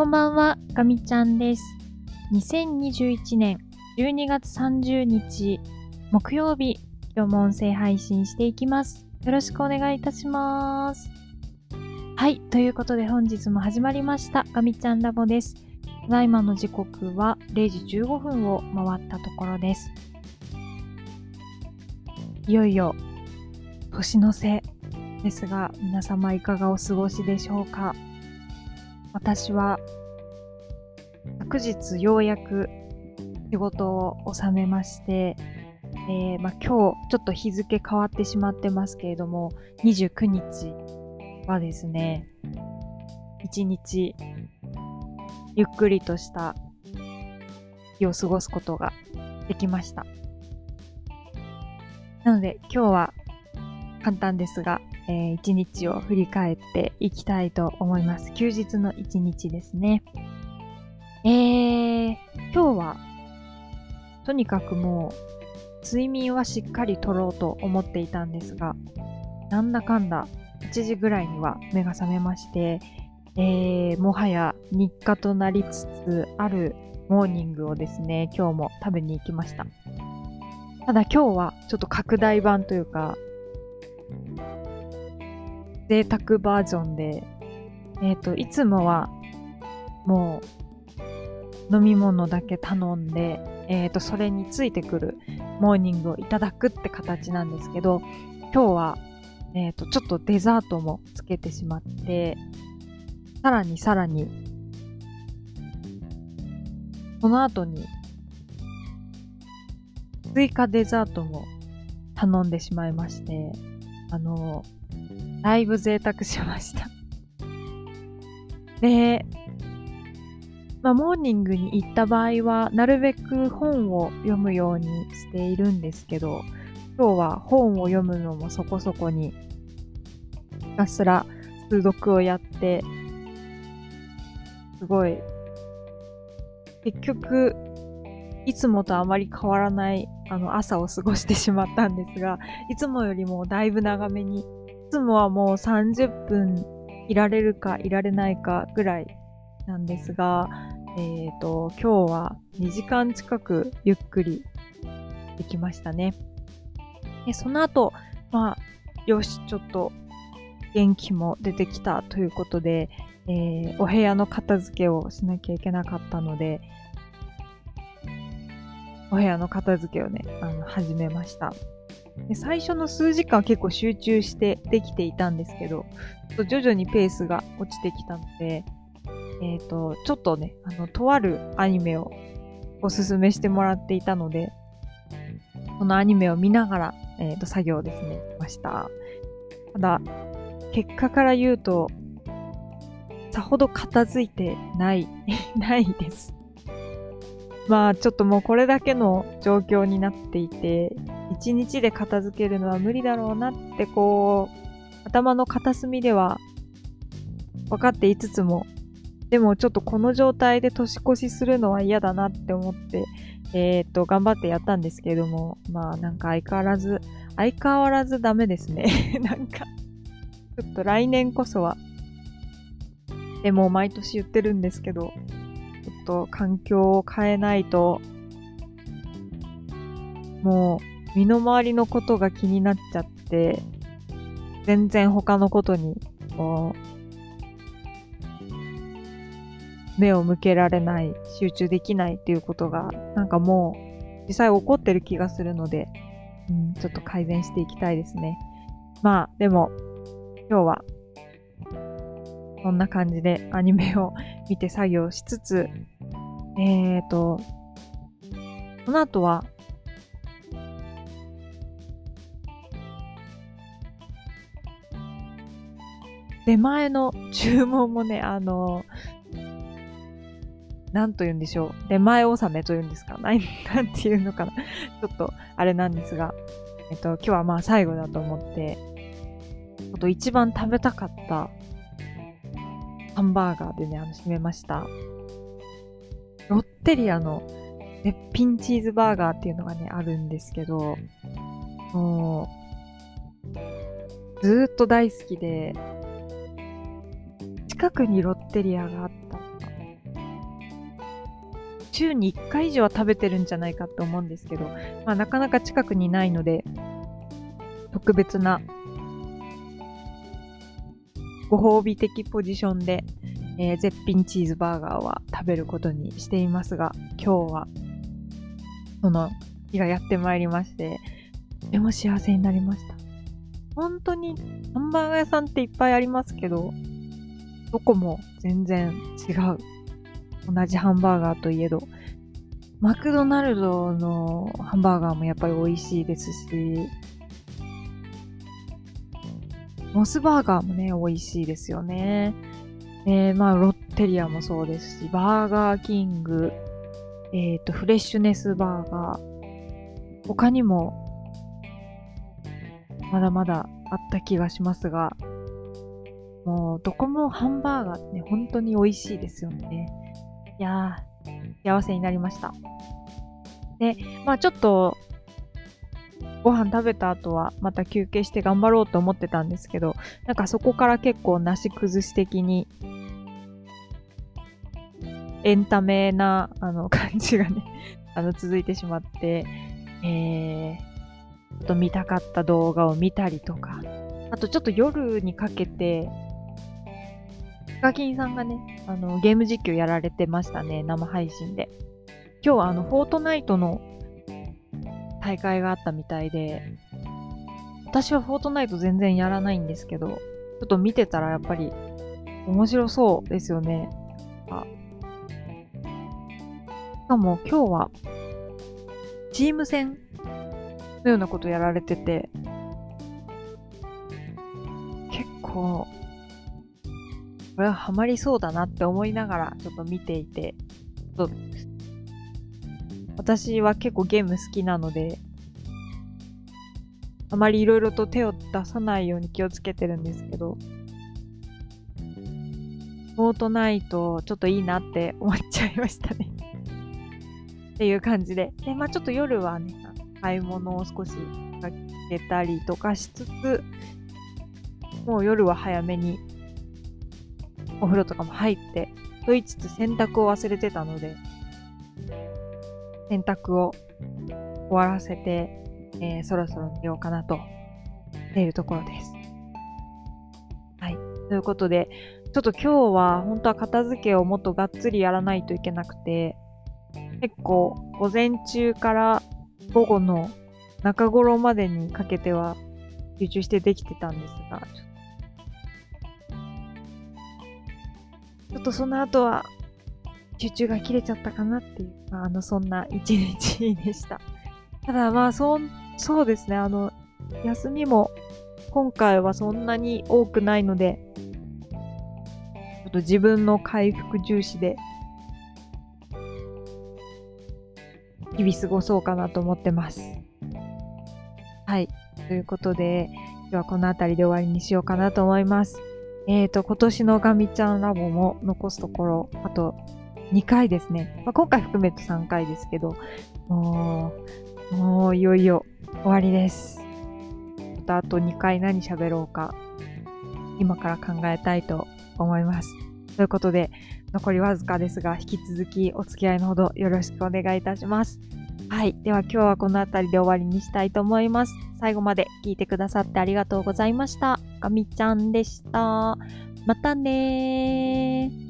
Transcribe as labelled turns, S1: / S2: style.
S1: こんばんは、ガミちゃんです。2021年12月30日木曜日、今日も音声配信していきます。よろしくお願いいたします。はい、ということで本日も始まりました、ガミちゃんラボです。ただいまの時刻は0時15分を回ったところです。いよいよ年の瀬ですが、皆様いかがお過ごしでしょうか？私は昨日ようやく仕事を収めまして、えーまあ、今日ちょっと日付変わってしまってますけれども29日はですね一日ゆっくりとした日を過ごすことができました。なので今日は簡単ですが、えー一日を振り返っていきたいと思います休日の一日ですねえー、今日は、とにかくもう、睡眠はしっかりとろうと思っていたんですが、なんだかんだ1時ぐらいには目が覚めまして、えー、もはや日課となりつつあるモーニングをですね、今日も食べに行きました。ただ今日はちょっと拡大版というか、贅沢バージョンで、えっ、と、いつもはもう飲み物だけ頼んで、えっ、と、それについてくるモーニングをいただくって形なんですけど、今日は、えっ、と、ちょっとデザートもつけてしまって、さらにさらに、その後に、追加デザートも頼んでしまいまして、あの、だいぶ贅沢しました。で、まあ、モーニングに行った場合は、なるべく本を読むようにしているんですけど、今日は本を読むのもそこそこに、ひたすら数読をやって、すごい、結局、いつもとあまり変わらないあの朝を過ごしてしまったんですが、いつもよりもだいぶ長めに、つもはもう30分いられるかいられないかぐらいなんですが、えっ、と、今日は2時間近くゆっくりできましたね。でその後、まあ、よし、ちょっと元気も出てきたということで、えーお部屋の片付けをしなきゃいけなかったので、お部屋の片付けをね、あの始めました。で最初の数時間結構集中してできていたんですけど、ちょっと徐々にペースが落ちてきたので、えっ、と、ちょっとね、あの、とあるアニメをおすすめしてもらっていたので、このアニメを見ながら、えっ、と、作業ですね、しました。ただ、結果から言うと、さほど片付いてない、ないです。まあ、ちょっともうこれだけの状況になっていて、一日で片付けるのは無理だろうなって、こう、頭の片隅では分かっていつつも、でもちょっとこの状態で年越しするのは嫌だなって思って、えーっと、頑張ってやったんですけれども、まあなんか相変わらず、相変わらずダメですね。なんか、ちょっと来年こそは、でも毎年言ってるんですけど、っと環境を変えないと、もう身の回りのことが気になっちゃって、全然他のことに、こう、目を向けられない、集中できないっていうことが、なんかもう、実際起こってる気がするので、うん、ちょっと改善していきたいですね。まあ、でも、今日は、こんな感じでアニメを見て作業しつつ、えーと、この後は、出前の注文もね、あの、なんと言うんでしょう。出前納めと言うんですかなんなんて言うのかなちょっと、あれなんですが、えっと、今日はまあ最後だと思って、ちょっと一番食べたかったハンバーガーでね、あの、締めました。ロッテリアの絶品チーズバーガーっていうのがね、あるんですけど、もう、ずーっと大好きで、近くにロッテリアがあった週に1回以上は食べてるんじゃないかと思うんですけど、まあ、なかなか近くにないので、特別なご褒美的ポジションで、えー、絶品チーズバーガーは食べることにしていますが、今日はその日がやってまいりまして、とても幸せになりました。本当にハンバーガー屋さんっていっぱいありますけど、どこも全然違う。同じハンバーガーといえど、マクドナルドのハンバーガーもやっぱり美味しいですし、モスバーガーもね、美味しいですよね。えー、まあ、ロッテリアもそうですし、バーガーキング、えっ、ー、と、フレッシュネスバーガー、他にも、まだまだあった気がしますが、もう、どこもハンバーガーってね、本当に美味しいですよね。いやー、幸せになりました。で、まあちょっと、ご飯食べた後はまた休憩して頑張ろうと思ってたんですけど、なんかそこから結構なし崩し的に、エンタメな、あの、感じがね あの、続いてしまって、えー、ちょっと見たかった動画を見たりとか、あとちょっと夜にかけて、ヒカキンさんがね、あの、ゲーム実況やられてましたね、生配信で。今日はあの、フォートナイトの大会があったみたいで、私はフォートナイト全然やらないんですけど、ちょっと見てたらやっぱり面白そうですよね。あかも今日はチーム戦のようなことやられてて、結構これはハマりそうだなって思いながらちょっと見ていて、私は結構ゲーム好きなので、あまりいろいろと手を出さないように気をつけてるんですけど、フォートナイトちょっといいなって思っちゃいましたね。っていう感じで。で、まあちょっと夜はね、買い物を少しかけたりとかしつつ、もう夜は早めにお風呂とかも入って、と言いつつ洗濯を忘れてたので、洗濯を終わらせて、えー、そろそろ寝ようかなと、寝るところです。はい。ということで、ちょっと今日は本当は片付けをもっとがっつりやらないといけなくて、結構午前中から午後の中頃までにかけては集中してできてたんですが、ちょっとその後は集中が切れちゃったかなっていう、まあ、あの、そんな一日でした。ただまあ、そう、そうですね、あの、休みも今回はそんなに多くないので、ちょっと自分の回復重視で、日々過ごそうかなと思ってます。はい。ということで、今日はこの辺りで終わりにしようかなと思います。えっ、ー、と、今年のガミちゃんラボも残すところ、あと2回ですね。まあ、今回含めて3回ですけど、もう、もういよいよ終わりです。またあと2回何喋ろうか、今から考えたいと思います。ということで、残りわずかですが、引き続きお付き合いのほどよろしくお願いいたします。はい。では今日はこの辺りで終わりにしたいと思います。最後まで聞いてくださってありがとうございました。ガミちゃんでした。またねー。